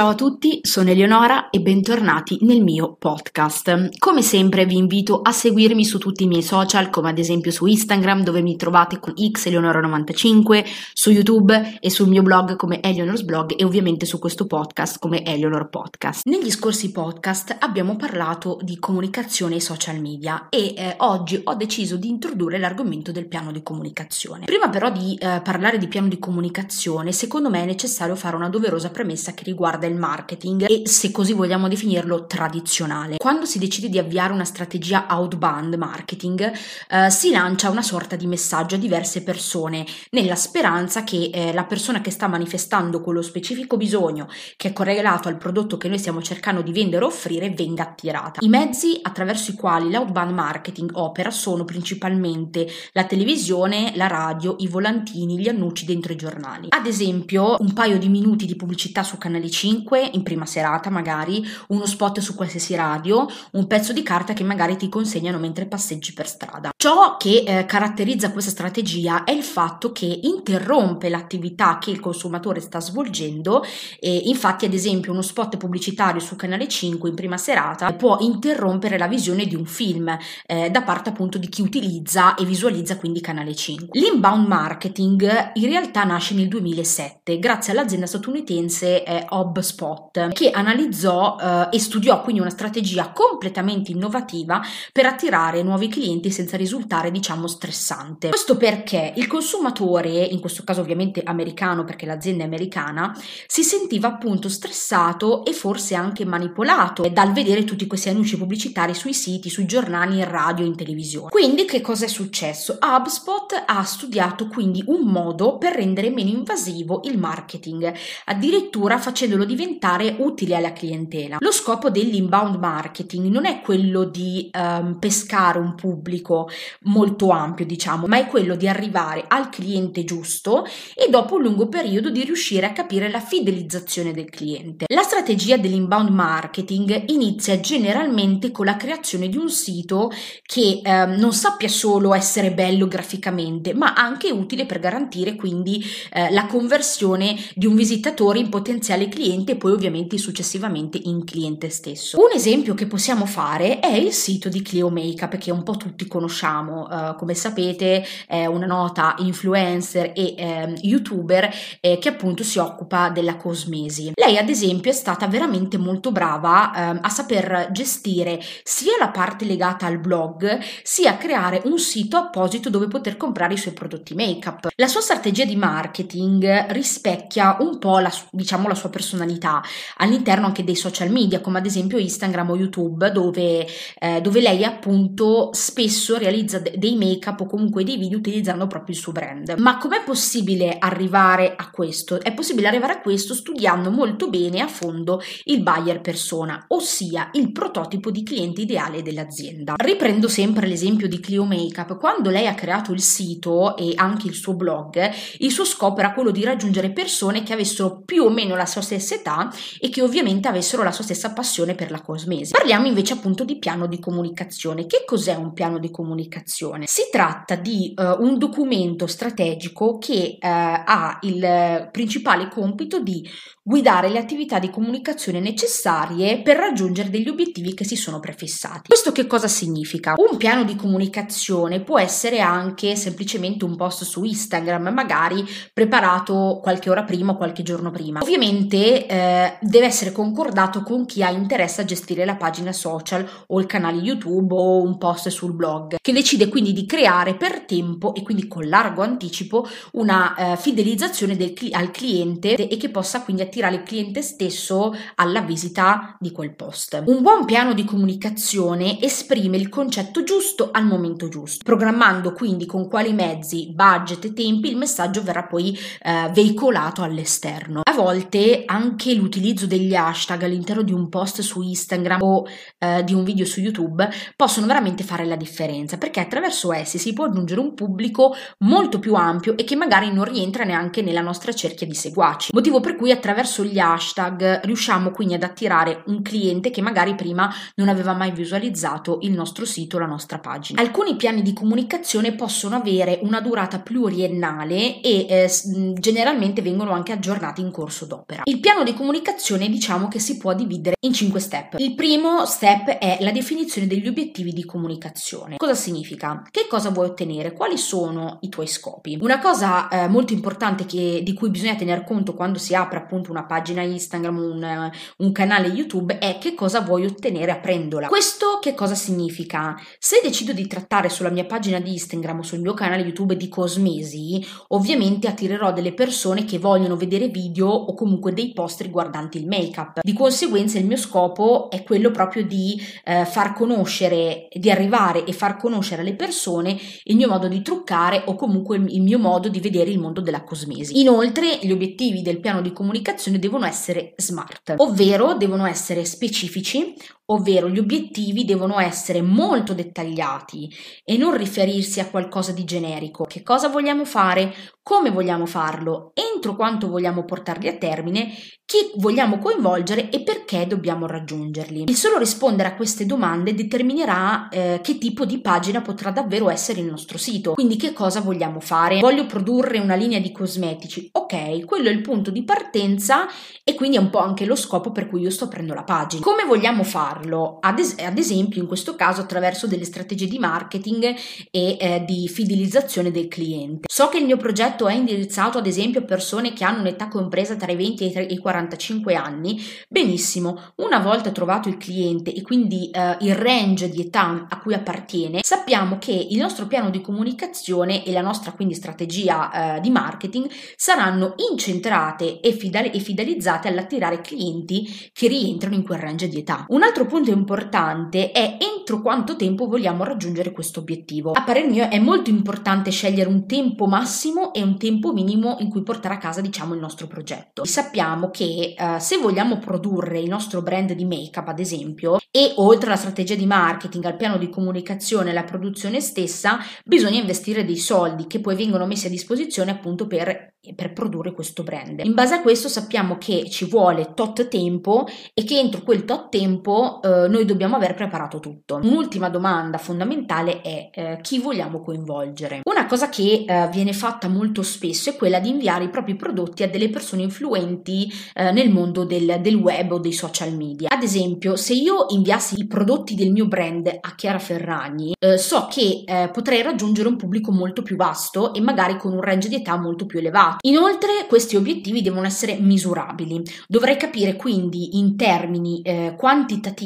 Ciao a tutti, sono Eleonora e bentornati nel mio podcast. Come sempre vi invito a seguirmi su tutti i miei social, come ad esempio su Instagram dove mi trovate con xeleonora95, su YouTube e sul mio blog come Eleanor's Blog e ovviamente su questo podcast come Eleanor Podcast. Negli scorsi podcast abbiamo parlato di comunicazione e social media e eh, oggi ho deciso di introdurre l'argomento del piano di comunicazione. Prima però di eh, parlare di piano di comunicazione, secondo me è necessario fare una doverosa premessa che riguarda il marketing e se così vogliamo definirlo tradizionale. Quando si decide di avviare una strategia outbound marketing eh, si lancia una sorta di messaggio a diverse persone nella speranza che eh, la persona che sta manifestando quello specifico bisogno che è correlato al prodotto che noi stiamo cercando di vendere o offrire venga attirata. I mezzi attraverso i quali l'outbound marketing opera sono principalmente la televisione, la radio, i volantini, gli annunci dentro i giornali. Ad esempio, un paio di minuti di pubblicità su canali 5 5 in prima serata magari, uno spot su qualsiasi radio, un pezzo di carta che magari ti consegnano mentre passeggi per strada. Ciò che eh, caratterizza questa strategia è il fatto che interrompe l'attività che il consumatore sta svolgendo e infatti ad esempio uno spot pubblicitario su canale 5 in prima serata può interrompere la visione di un film eh, da parte appunto di chi utilizza e visualizza quindi canale 5. L'inbound marketing in realtà nasce nel 2007 grazie all'azienda statunitense eh, HubSpot, che analizzò eh, e studiò quindi una strategia completamente innovativa per attirare nuovi clienti senza risultare, diciamo, stressante. Questo perché il consumatore, in questo caso ovviamente americano perché l'azienda è americana, si sentiva appunto stressato e forse anche manipolato dal vedere tutti questi annunci pubblicitari sui siti, sui giornali, in radio, in televisione. Quindi che cosa è successo? HubSpot ha studiato quindi un modo per rendere meno invasivo il marketing, addirittura facendolo diventare utile alla clientela. Lo scopo dell'inbound marketing non è quello di um, pescare un pubblico molto ampio, diciamo, ma è quello di arrivare al cliente giusto e dopo un lungo periodo di riuscire a capire la fidelizzazione del cliente. La strategia dell'inbound marketing inizia generalmente con la creazione di un sito che um, non sappia solo essere bello graficamente, ma anche utile per garantire quindi eh, la conversione di un visitatore in potenziale cliente cliente e poi ovviamente successivamente in cliente stesso. Un esempio che possiamo fare è il sito di Clio Makeup che un po' tutti conosciamo, uh, come sapete è una nota influencer e eh, youtuber eh, che appunto si occupa della cosmesi. Lei ad esempio è stata veramente molto brava eh, a saper gestire sia la parte legata al blog sia creare un sito apposito dove poter comprare i suoi prodotti make-up. La sua strategia di marketing rispecchia un po' la, diciamo, la sua personalità personalità all'interno anche dei social media, come ad esempio Instagram o YouTube, dove, eh, dove lei appunto spesso realizza de- dei make-up o comunque dei video utilizzando proprio il suo brand. Ma com'è possibile arrivare a questo? È possibile arrivare a questo studiando molto bene a fondo il buyer persona, ossia il prototipo di cliente ideale dell'azienda. Riprendo sempre l'esempio di Clio Makeup. Quando lei ha creato il sito e anche il suo blog, il suo scopo era quello di raggiungere persone che avessero più o meno la sua stessa stessa età e che ovviamente avessero la sua stessa passione per la cosmesi. Parliamo invece appunto di piano di comunicazione. Che cos'è un piano di comunicazione? Si tratta di uh, un documento strategico che uh, ha il principale compito di guidare le attività di comunicazione necessarie per raggiungere degli obiettivi che si sono prefissati. Questo che cosa significa? Un piano di comunicazione può essere anche semplicemente un post su Instagram, magari preparato qualche ora prima o qualche giorno prima. Ovviamente eh, deve essere concordato con chi ha interesse a gestire la pagina social o il canale YouTube o un post sul blog, che decide quindi di creare per tempo e quindi con largo anticipo una eh, fidelizzazione cli- al cliente e che possa quindi attirare il cliente stesso alla visita di quel post. Un buon piano di comunicazione esprime il concetto giusto al momento giusto, programmando quindi con quali mezzi, budget e tempi il messaggio verrà poi eh, veicolato all'esterno. A volte anche anche l'utilizzo degli hashtag all'interno di un post su Instagram o eh, di un video su YouTube possono veramente fare la differenza perché attraverso essi si può aggiungere un pubblico molto più ampio e che magari non rientra neanche nella nostra cerchia di seguaci. Motivo per cui attraverso gli hashtag riusciamo quindi ad attirare un cliente che magari prima non aveva mai visualizzato il nostro sito, la nostra pagina. Alcuni piani di comunicazione possono avere una durata pluriennale e eh, generalmente vengono anche aggiornati in corso d'opera. Il piano piano di comunicazione diciamo che si può dividere in cinque step. Il primo step è la definizione degli obiettivi di comunicazione. Cosa significa? Che cosa vuoi ottenere? Quali sono i tuoi scopi? Una cosa eh, molto importante che, di cui bisogna tener conto quando si apre appunto una pagina Instagram, un, un canale YouTube è che cosa vuoi ottenere aprendola. Questo che cosa significa? Se decido di trattare sulla mia pagina di Instagram o sul mio canale YouTube di cosmesi, ovviamente attirerò delle persone che vogliono vedere video o comunque dei post riguardanti il make-up. Di conseguenza il mio scopo è quello proprio di eh, far conoscere, di arrivare e far conoscere alle persone il mio modo di truccare o comunque il mio modo di vedere il mondo della cosmesi. Inoltre gli obiettivi del piano di comunicazione devono essere smart, ovvero devono essere specifici, ovvero gli obiettivi devono essere molto dettagliati e non riferirsi a qualcosa di generico. Che cosa vogliamo fare? Come vogliamo farlo? Entro quanto vogliamo portarli a termine? Chi vogliamo coinvolgere e perché dobbiamo raggiungerli? Il solo rispondere a queste domande determinerà eh, che tipo di pagina potrà davvero essere il nostro sito. Quindi che cosa vogliamo fare? Voglio produrre una linea di cosmetici. Ok, quello è il punto di partenza e quindi è un po' anche lo scopo per cui io sto aprendo la pagina. Come vogliamo farlo? Farlo, ad, es- ad, esempio in questo caso attraverso delle strategie di marketing e eh, di fidelizzazione del cliente. So che il mio progetto è indirizzato ad esempio a persone che hanno un'età compresa tra i 20 e i 45 anni, benissimo, una volta trovato il cliente e quindi eh, il range di età a cui appartiene, sappiamo che il nostro piano di comunicazione e la nostra quindi strategia eh, di marketing saranno incentrate e, fidel- e fidelizzate all'attirare clienti che rientrano in quel range di età. Un altro punto importante è entro quanto tempo vogliamo raggiungere questo obiettivo. A parer mio è molto importante scegliere un tempo massimo e un tempo minimo in cui portare a casa diciamo il nostro progetto. Sappiamo che uh, se vogliamo produrre il nostro brand di make-up ad esempio e oltre alla strategia di marketing, al piano di comunicazione alla produzione stessa bisogna investire dei soldi che poi vengono messi a disposizione appunto per per produrre questo brand. In base a questo sappiamo che ci vuole tot tempo e che entro quel tot tempo eh, noi dobbiamo aver preparato tutto. Un'ultima domanda fondamentale è eh, chi vogliamo coinvolgere. Una cosa che eh, viene fatta molto spesso è quella di inviare i propri prodotti a delle persone influenti eh, nel mondo del, del, web o dei social media. Ad esempio, se io inviassi i prodotti del mio brand a Chiara Ferragni, eh, so che eh, potrei raggiungere un pubblico molto più vasto e magari con un range di età molto più elevato Inoltre questi obiettivi devono essere misurabili. Dovrei capire quindi in termini eh,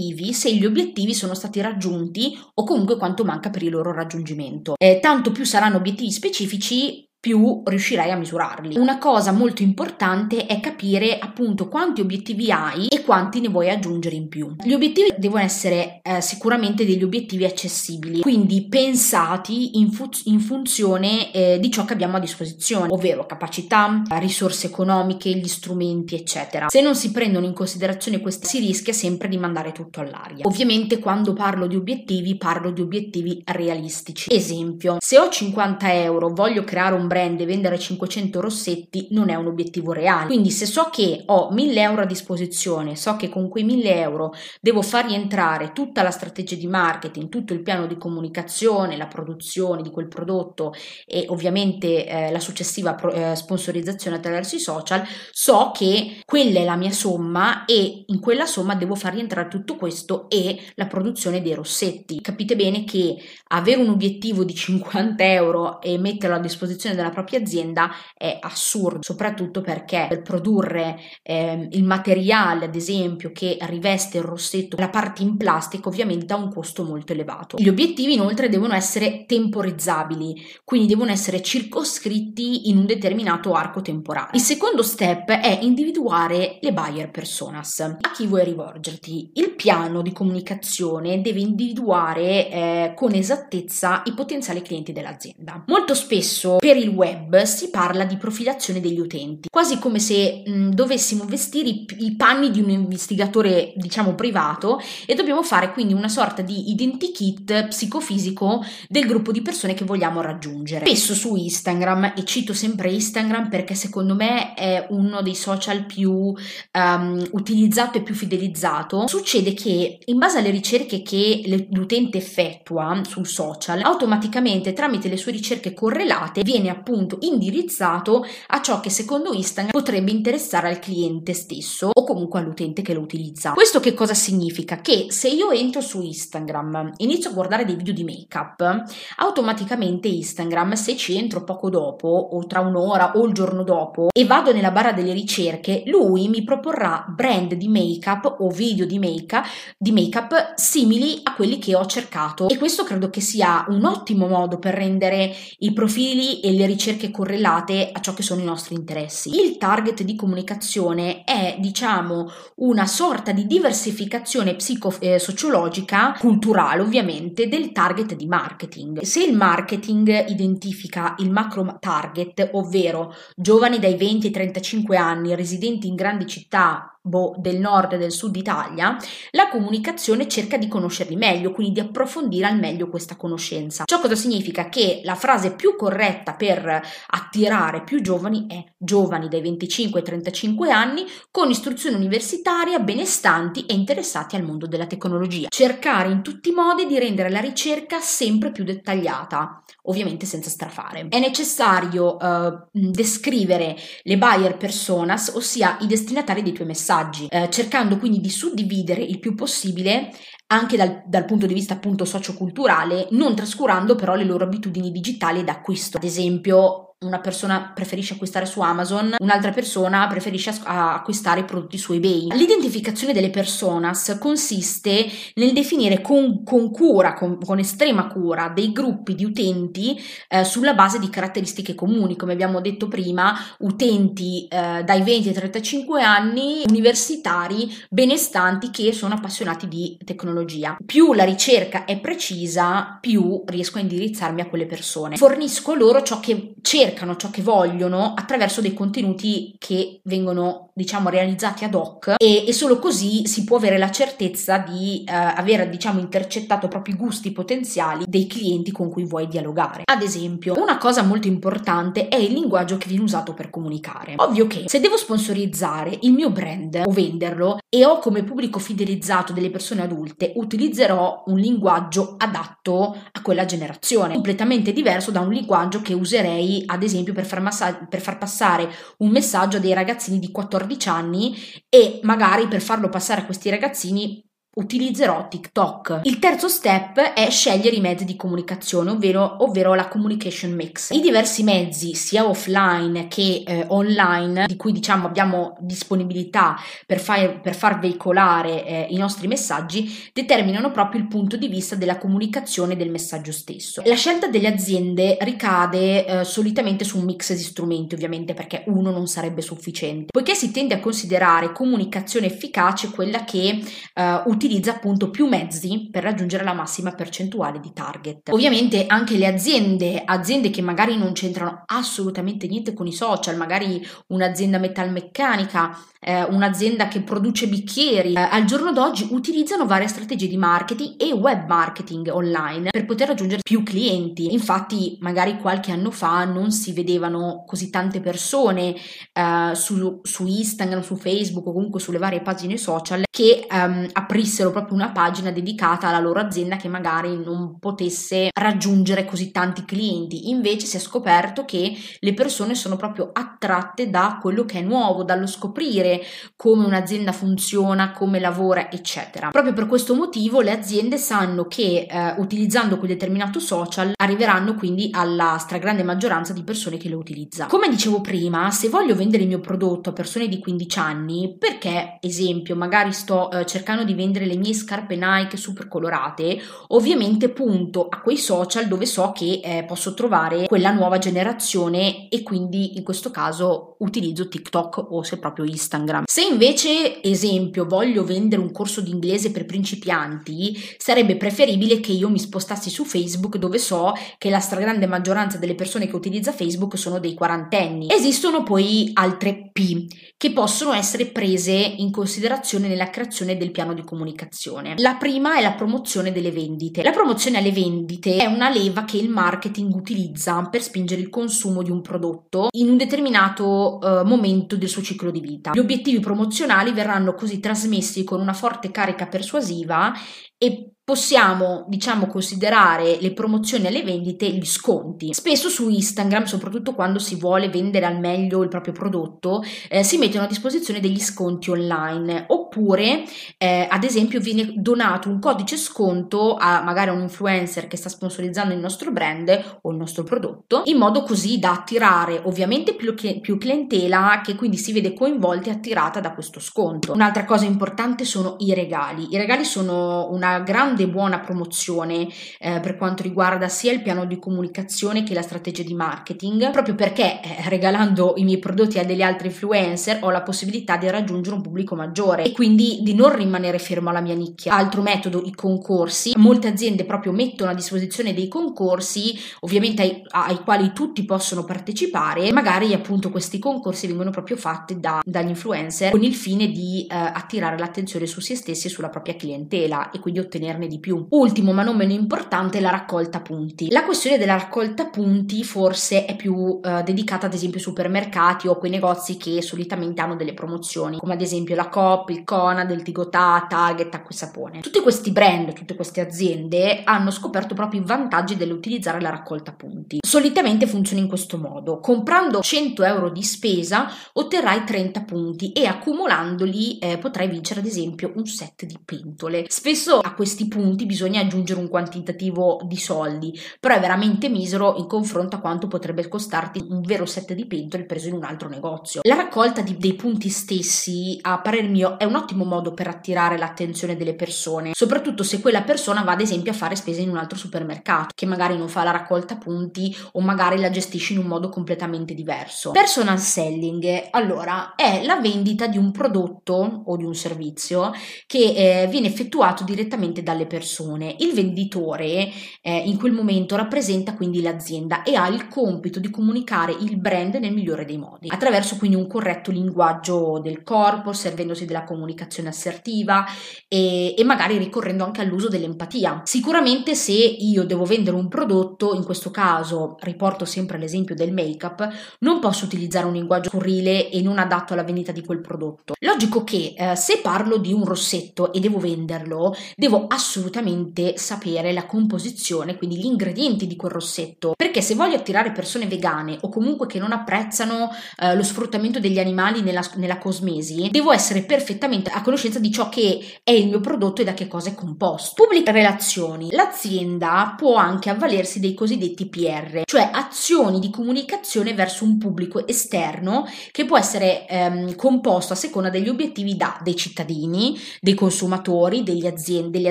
quantitativi se gli obiettivi sono stati raggiunti o comunque quanto manca per il loro raggiungimento. Eh, tanto più saranno obiettivi specifici, più riuscirai a misurarli. Una cosa molto importante è capire appunto quanti obiettivi hai e quanti ne vuoi aggiungere in più. Gli obiettivi devono essere eh, sicuramente degli obiettivi accessibili, quindi pensati in, fu- in funzione eh, di ciò che abbiamo a disposizione, ovvero capacità, risorse economiche, gli strumenti, eccetera. Se non si prendono in considerazione questi si rischia sempre di mandare tutto all'aria. Ovviamente quando parlo di obiettivi parlo di obiettivi realistici. Esempio, se ho 50 euro, voglio creare un brand e vendere 500 rossetti non è un obiettivo reale. Quindi se so che ho 1000 euro a disposizione, so che con quei 1000 euro devo far rientrare tutta la strategia di marketing, tutto il piano di comunicazione, la produzione di quel prodotto e ovviamente eh, la successiva pro- eh, sponsorizzazione attraverso i social, so che quella è la mia somma e in quella somma devo far rientrare tutto questo e la produzione dei rossetti. Capite bene che avere un obiettivo di 50 euro e metterlo a disposizione della della propria azienda è assurdo, soprattutto perché per produrre eh, il materiale, ad esempio, che riveste il rossetto, la parte in plastica, ovviamente ha un costo molto elevato. Gli obiettivi inoltre devono essere temporizzabili, quindi devono essere circoscritti in un determinato arco temporale. Il secondo step è individuare le buyer personas. A chi vuoi rivolgerti? Il piano di comunicazione deve individuare eh, con esattezza i potenziali clienti dell'azienda. Molto spesso per il web si parla di profilazione degli utenti, quasi come se mh, dovessimo vestire i, i, panni di un investigatore, diciamo, privato e dobbiamo fare quindi una sorta di identikit psicofisico del gruppo di persone che vogliamo raggiungere. Spesso su Instagram, e cito sempre Instagram perché secondo me è uno dei social più um, utilizzato e più fidelizzato, succede che in base alle ricerche che l'utente effettua sul social, automaticamente tramite le sue ricerche correlate viene appunto indirizzato a ciò che secondo Instagram potrebbe interessare al cliente stesso o comunque all'utente che lo utilizza. Questo che cosa significa? Che se io entro su Instagram, inizio a guardare dei video di make-up, automaticamente Instagram, se ci entro poco dopo o tra un'ora o il giorno dopo e vado nella barra delle ricerche, lui mi proporrà brand di make-up o video di make-up, di make-up simili a quelli che ho cercato e questo credo che sia un ottimo modo per rendere i profili e le ricerche correlate a ciò che sono i nostri interessi. Il target di comunicazione è, diciamo, una sorta di diversificazione psicosociologica, culturale ovviamente, del target di marketing. Se il marketing identifica il macro target, ovvero giovani dai 20 ai 35 anni residenti in grandi città boh, del nord e del sud Italia, la comunicazione cerca di conoscerli meglio, quindi di approfondire al meglio questa conoscenza. Ciò cosa significa? Che la frase più corretta per attirare più giovani è giovani dai 25 ai 35 anni con istruzione universitaria, benestanti e interessati al mondo della tecnologia. Cercare in tutti i modi di rendere la ricerca sempre più dettagliata, ovviamente senza strafare. È necessario uh, descrivere le buyer personas, ossia i destinatari dei tuoi messaggi messaggi, eh, cercando quindi di suddividere il più possibile anche dal, dal, punto di vista appunto socioculturale, non trascurando però le loro abitudini digitali d'acquisto. Ad esempio, una persona preferisce acquistare su Amazon, un'altra persona preferisce acquistare i prodotti su eBay. L'identificazione delle personas consiste nel definire con, con cura, con, con, estrema cura, dei gruppi di utenti eh, sulla base di caratteristiche comuni, come abbiamo detto prima, utenti eh, dai 20 ai 35 anni, universitari, benestanti che sono appassionati di tecnologia. Più la ricerca è precisa, più riesco a indirizzarmi a quelle persone. Fornisco loro ciò che cercano cercano ciò che vogliono attraverso dei contenuti che vengono, diciamo, realizzati ad hoc e, e solo così si può avere la certezza di eh, aver, diciamo, intercettato proprio i gusti potenziali dei clienti con cui vuoi dialogare. Ad esempio, una cosa molto importante è il linguaggio che viene usato per comunicare. Ovvio che se devo sponsorizzare il mio brand o venderlo e ho come pubblico fidelizzato delle persone adulte, utilizzerò un linguaggio adatto a quella generazione, completamente diverso da un linguaggio che userei ad esempio per far, massa- per far passare un messaggio a dei ragazzini di 14 anni e magari per farlo passare a questi ragazzini utilizzerò TikTok. Il terzo step è scegliere i mezzi di comunicazione, ovvero, ovvero la communication mix. I diversi mezzi, sia offline che eh, online, di cui diciamo abbiamo disponibilità per, far, per far veicolare eh, i nostri messaggi, determinano proprio il punto di vista della comunicazione del messaggio stesso. La scelta delle aziende ricade eh, solitamente su un mix di strumenti, ovviamente perché uno non sarebbe sufficiente, poiché si tende a considerare comunicazione efficace quella che utilizza utilizza appunto più mezzi per raggiungere la massima percentuale di target. Ovviamente anche le aziende, aziende che magari non c'entrano assolutamente niente con i social, magari un'azienda metalmeccanica, eh, un'azienda che produce bicchieri, eh, al giorno d'oggi utilizzano varie strategie di marketing e web marketing online per poter raggiungere più clienti. Infatti magari qualche anno fa non si vedevano così tante persone eh, su, su Instagram, su Facebook o comunque sulle varie pagine social che ehm, aprissero aprissero proprio una pagina dedicata alla loro azienda che magari non potesse raggiungere così tanti clienti. Invece si è scoperto che le persone sono proprio attratte da quello che è nuovo, dallo scoprire come un'azienda funziona, come lavora, eccetera. Proprio per questo motivo le aziende sanno che eh, utilizzando quel determinato social arriveranno quindi alla stragrande maggioranza di persone che lo utilizza. Come dicevo prima, se voglio vendere il mio prodotto a persone di 15 anni, perché esempio, magari sto eh, cercando di vendere le mie scarpe Nike super colorate, ovviamente punto a quei social dove so che eh, posso trovare quella nuova generazione e quindi in questo caso utilizzo TikTok o se proprio Instagram. Se invece, esempio, voglio vendere un corso di inglese per principianti, sarebbe preferibile che io mi spostassi su Facebook dove so che la stragrande maggioranza delle persone che utilizza Facebook sono dei quarantenni. Esistono poi altre P che possono essere prese in considerazione nella creazione del piano di comunicazione comunicazione. La prima è la promozione delle vendite. La promozione alle vendite è una leva che il marketing utilizza per spingere il consumo di un prodotto in un determinato uh, momento del suo ciclo di vita. Gli obiettivi promozionali verranno così trasmessi con una forte carica persuasiva e possiamo, diciamo, considerare le promozioni alle vendite gli sconti. Spesso su Instagram, soprattutto quando si vuole vendere al meglio il proprio prodotto, eh, si mettono a disposizione degli sconti online oppure, eh, ad esempio, viene donato un codice sconto a magari un influencer che sta sponsorizzando il nostro brand o il nostro prodotto, in modo così da attirare ovviamente più, più clientela che quindi si vede coinvolta e attirata da questo sconto. Un'altra cosa importante sono i regali. I regali sono una grande grande buona promozione eh, per quanto riguarda sia il piano di comunicazione che la strategia di marketing, proprio perché eh, regalando i miei prodotti a degli altri influencer ho la possibilità di raggiungere un pubblico maggiore e quindi di non rimanere fermo alla mia nicchia. Altro metodo, i concorsi. Molte aziende proprio mettono a disposizione dei concorsi, ovviamente ai, ai quali tutti possono partecipare, magari appunto questi concorsi vengono proprio fatti da, dagli influencer con il fine di eh, attirare l'attenzione su se stessi e sulla propria clientela e quindi ottenerne farne di più. Ultimo, ma non meno importante, la raccolta punti. La questione della raccolta punti forse è più eh, dedicata ad esempio ai supermercati o quei negozi che solitamente hanno delle promozioni, come ad esempio la Coop, il Conad, il Tigotà, Target, Acqua e Sapone. Tutti questi brand, tutte queste aziende hanno scoperto proprio i vantaggi dell'utilizzare la raccolta punti. Solitamente funziona in questo modo. Comprando 100 euro di spesa otterrai 30 punti e accumulandoli eh, potrai vincere ad esempio un set di pentole. Spesso a questi punti bisogna aggiungere un quantitativo di soldi, però è veramente misero in confronto a quanto potrebbe costarti un vero set di pentole preso in un altro negozio. La raccolta di, dei punti stessi, a parer mio, è un ottimo modo per attirare l'attenzione delle persone, soprattutto se quella persona va ad esempio a fare spese in un altro supermercato, che magari non fa la raccolta punti o magari la gestisce in un modo completamente diverso. Personal selling, allora, è la vendita di un prodotto o di un servizio che eh, viene effettuato direttamente dalle alle persone. Il venditore eh, in quel momento rappresenta quindi l'azienda e ha il compito di comunicare il brand nel migliore dei modi, attraverso quindi un corretto linguaggio del corpo, servendosi della comunicazione assertiva e, e magari ricorrendo anche all'uso dell'empatia. Sicuramente se io devo vendere un prodotto, in questo caso riporto sempre l'esempio del make-up, non posso utilizzare un linguaggio scurrile e non adatto alla vendita di quel prodotto. Logico che eh, se parlo di un rossetto e devo venderlo, devo assolutamente assolutamente sapere la composizione, quindi gli ingredienti di quel rossetto, perché se voglio attirare persone vegane o comunque che non apprezzano eh, lo sfruttamento degli animali nella, nella cosmesi, devo essere perfettamente a conoscenza di ciò che è il mio prodotto e da che cosa è composto. Pubbliche relazioni. L'azienda può anche avvalersi dei cosiddetti PR, cioè azioni di comunicazione verso un pubblico esterno che può essere ehm, composto a seconda degli obiettivi da dei cittadini, dei consumatori, degli aziende, delle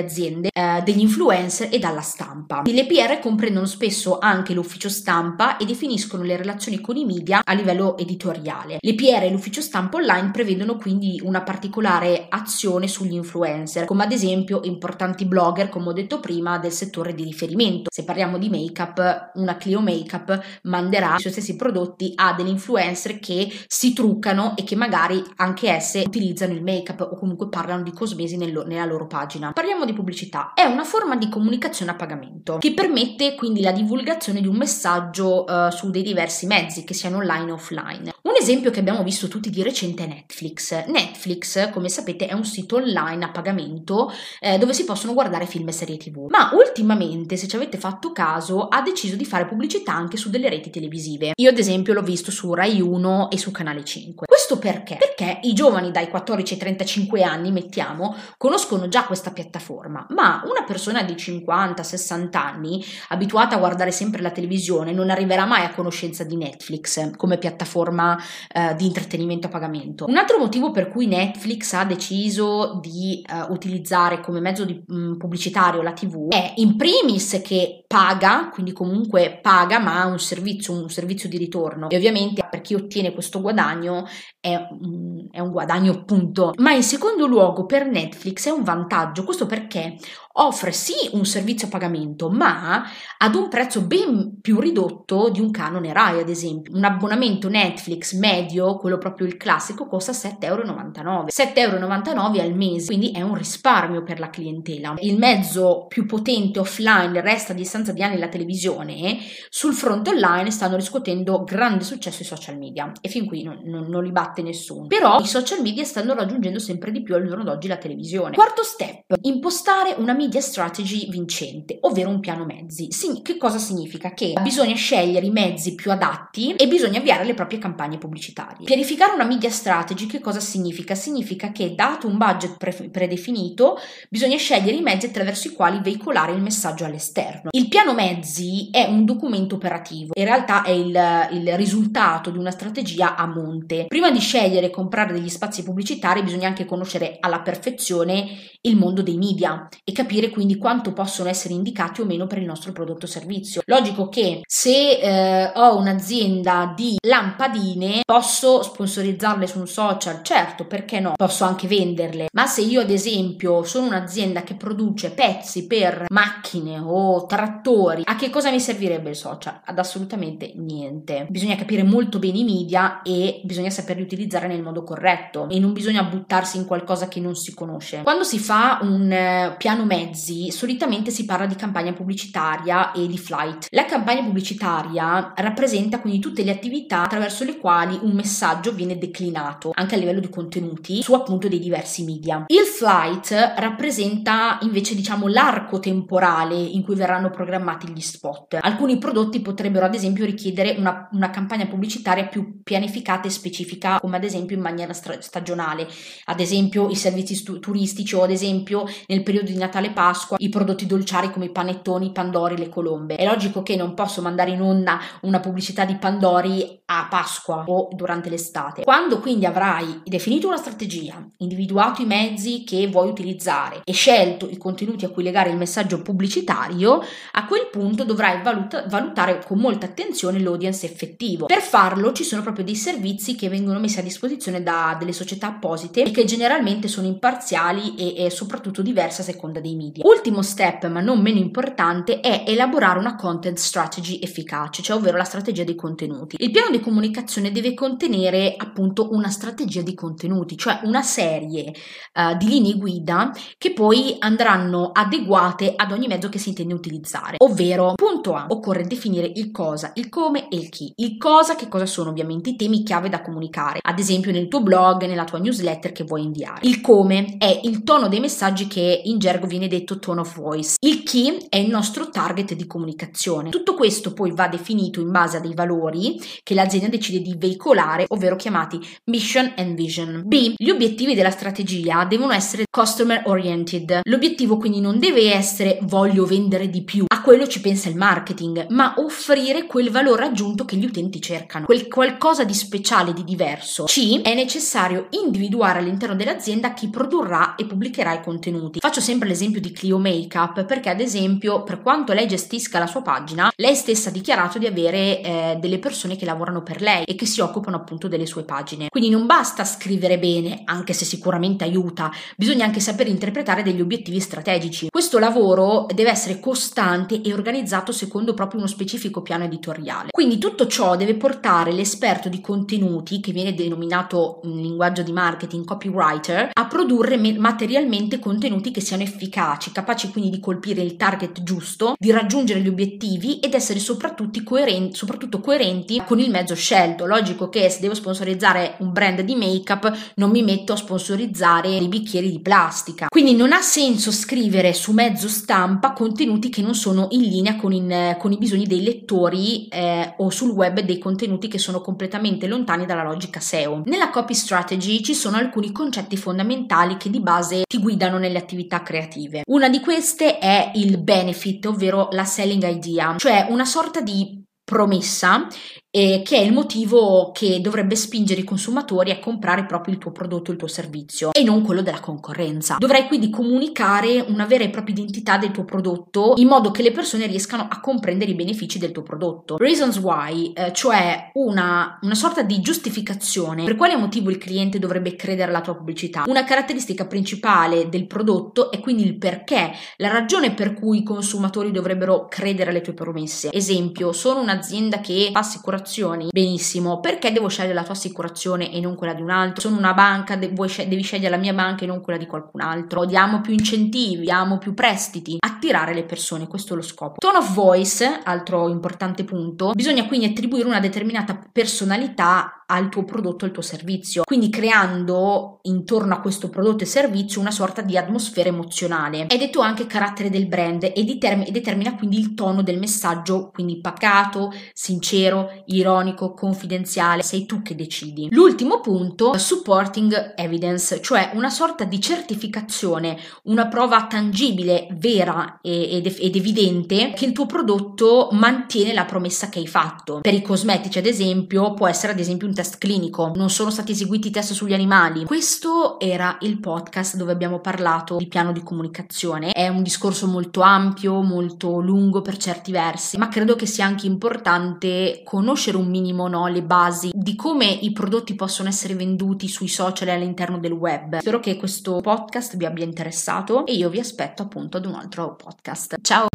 aziende aziende, eh, degli influencer e dalla stampa. Le PR comprendono spesso anche l'ufficio stampa e definiscono le relazioni con i media a livello editoriale. Le PR e l'ufficio stampa online prevedono quindi una particolare azione sugli influencer, come ad esempio importanti blogger, come ho detto prima, del settore di riferimento. Se parliamo di make-up, una Clio Makeup manderà i suoi stessi prodotti a degli influencer che si truccano e che magari anche esse utilizzano il make-up o comunque parlano di cosmesi nel, nella loro pagina. Parliamo di pubblicità pubblicità è una forma di comunicazione a pagamento che permette quindi la divulgazione di un messaggio uh, su dei diversi mezzi, che siano online o offline. Un esempio che abbiamo visto tutti di recente è Netflix. Netflix, come sapete, è un sito online a pagamento eh, dove si possono guardare film e serie TV. Ma ultimamente, se ci avete fatto caso, ha deciso di fare pubblicità anche su delle reti televisive. Io, ad esempio, l'ho visto su Rai 1 e su Canale 5. Questo perché? Perché i giovani dai 14 ai 35 anni, mettiamo, conoscono già questa piattaforma ma una persona di 50-60 anni, abituata a guardare sempre la televisione, non arriverà mai a conoscenza di Netflix come piattaforma eh, di intrattenimento a pagamento. Un altro motivo per cui Netflix ha deciso di eh, utilizzare come mezzo di, mh, mm, pubblicitario la TV è in primis che paga, quindi comunque paga, ma ha un servizio, un servizio di ritorno e ovviamente per chi ottiene questo guadagno è, mh, è un guadagno appunto, ma in secondo luogo per Netflix è un vantaggio, questo perché offre sì un servizio a pagamento, ma ad un prezzo ben più ridotto di un canone Rai, ad esempio. Un abbonamento Netflix medio, quello proprio il classico, costa 7,99 euro. 7,99 euro al mese, quindi è un risparmio per la clientela. Il mezzo più potente offline resta a distanza di anni la televisione, sul fronte online stanno riscuotendo grande successo i social media e fin qui non, non, non li batte nessuno. Però i social media stanno raggiungendo sempre di più al giorno d'oggi la televisione. Quarto step, impostare una media strategy vincente, ovvero un piano mezzi. Sign- che cosa significa? Che bisogna scegliere i mezzi più adatti e bisogna avviare le proprie campagne pubblicitarie. Pianificare una media strategy che cosa significa? Significa che dato un budget pre- predefinito bisogna scegliere i mezzi attraverso i quali veicolare il messaggio all'esterno. Il piano mezzi è un documento operativo, in realtà è il, il risultato di una strategia a monte. Prima di scegliere e comprare degli spazi pubblicitari bisogna anche conoscere alla perfezione il mondo dei media e capire quindi quanto possono essere indicati o meno per il nostro prodotto o servizio. Logico che se eh, ho un'azienda di lampadine posso sponsorizzarle su un social, certo, perché no? Posso anche venderle, ma se io ad esempio sono un'azienda che produce pezzi per macchine o trattori, a che cosa mi servirebbe il social? Ad assolutamente niente. Bisogna capire molto bene i media e bisogna saperli utilizzare nel modo corretto e non bisogna buttarsi in qualcosa che non si conosce. Quando si fa un eh, piano mezzi, solitamente si parla di campagna pubblicitaria e di flight. La campagna pubblicitaria rappresenta quindi tutte le attività attraverso le quali un messaggio viene declinato, anche a livello di contenuti, su appunto dei diversi media. Il flight rappresenta invece diciamo l'arco temporale in cui verranno programmati gli spot. Alcuni prodotti potrebbero ad esempio richiedere una, una campagna pubblicitaria più pianificata e specifica, come ad esempio in maniera stra- stagionale, ad esempio i servizi stu- turistici o ad esempio nel periodo di Natale e Pasqua i prodotti dolciari come i panettoni, i pandori, le colombe. È logico che non posso mandare in onda una pubblicità di pandori a Pasqua o durante l'estate. Quando quindi avrai definito una strategia, individuato i mezzi che vuoi utilizzare e scelto i contenuti a cui legare il messaggio pubblicitario, a quel punto dovrai valuta- valutare con molta attenzione l'audience effettivo. Per farlo ci sono proprio dei servizi che vengono messi a disposizione da delle società apposite e che generalmente sono imparziali e, e soprattutto diverse a seconda dei media. Ultimo step, ma non meno importante, è elaborare una content strategy efficace, cioè ovvero la strategia dei contenuti. Il piano di comunicazione deve contenere appunto una strategia di contenuti, cioè una serie uh, di linee guida che poi andranno adeguate ad ogni mezzo che si intende utilizzare. Ovvero, punto A, occorre definire il cosa, il come e il chi. Il cosa, che cosa sono ovviamente i temi chiave da comunicare, ad esempio nel tuo blog, nella tua newsletter che vuoi inviare. Il come è il tono dei messaggi che in gergo viene detto tone of voice. Il chi è il nostro target di comunicazione. Tutto questo poi va definito in base a dei valori che l'azienda decide di veicolare, ovvero chiamati mission and vision. B. Gli obiettivi della strategia devono essere customer oriented. L'obiettivo quindi non deve essere voglio vendere di più, a quello ci pensa il marketing, ma offrire quel valore aggiunto che gli utenti cercano, quel qualcosa di speciale, di diverso. C. È necessario individuare all'interno dell'azienda chi produrrà e pubblicherà i contenuti. Faccio sempre l'esempio di Clio Makeup perché ad esempio per quanto lei gestisca la sua pagina, lei stessa ha dichiarato di avere eh, delle persone che lavorano per lei e che si occupano appunto delle sue pagine. Quindi non basta scrivere bene, anche se sicuramente aiuta, bisogna anche saper interpretare degli obiettivi strategici. Questo lavoro deve essere costante e organizzato secondo proprio uno specifico piano editoriale. Quindi tutto ciò deve portare l'esperto di contenuti, che viene denominato in linguaggio di marketing copywriter, a produrre materialmente contenuti che siano efficaci, capaci quindi di colpire il target giusto, di raggiungere gli obiettivi ed essere soprattutto coerenti, soprattutto coerenti con il mezzo scelto. Logico che se devo sponsorizzare un brand di make-up non mi metto a sponsorizzare i bicchieri di plastica. Quindi non ha senso scrivere su mezzo stampa contenuti che non sono in linea con, in, con i bisogni dei lettori eh, o sul web dei contenuti che sono completamente lontani dalla logica SEO. Nella copy strategy ci sono alcuni concetti fondamentali che di base ti guidano nelle attività creative. Una di queste è il benefit, ovvero la selling idea, cioè una sorta di promessa eh, che è il motivo che dovrebbe spingere i consumatori a comprare proprio il tuo prodotto, il tuo servizio e non quello della concorrenza. Dovrai quindi comunicare una vera e propria identità del tuo prodotto in modo che le persone riescano a comprendere i benefici del tuo prodotto. Reasons why, eh, cioè una, una sorta di giustificazione per quale motivo il cliente dovrebbe credere alla tua pubblicità. Una caratteristica principale del prodotto è quindi il perché, la ragione per cui i consumatori dovrebbero credere alle tue promesse. Esempio, sono un'azienda che fa assicurazione assicurazioni, benissimo, perché devo scegliere la tua assicurazione e non quella di un altro? Sono una banca, devi scegliere la mia banca e non quella di qualcun altro. Diamo più incentivi, diamo più prestiti, attirare le persone, questo è lo scopo. Tone of voice, altro importante punto, bisogna quindi attribuire una determinata personalità al tuo prodotto, al tuo servizio. Quindi creando intorno a questo prodotto e servizio una sorta di atmosfera emozionale. È detto anche carattere del brand e, determ- e determina quindi il tono del messaggio, quindi pacato, sincero, ironico, confidenziale. Sei tu che decidi. L'ultimo punto, supporting evidence, cioè una sorta di certificazione, una prova tangibile, vera ed, ed evidente che il tuo prodotto mantiene la promessa che hai fatto. Per i cosmetici, ad esempio, può essere ad esempio un test clinico, non sono stati eseguiti test sugli animali. Questo era il podcast dove abbiamo parlato di piano di comunicazione. È un discorso molto ampio, molto lungo per certi versi, ma credo che sia anche importante conoscere un minimo no, le basi di come i prodotti possono essere venduti sui social e all'interno del web. Spero che questo podcast vi abbia interessato e io vi aspetto appunto ad un altro podcast. Ciao!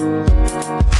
Thank you.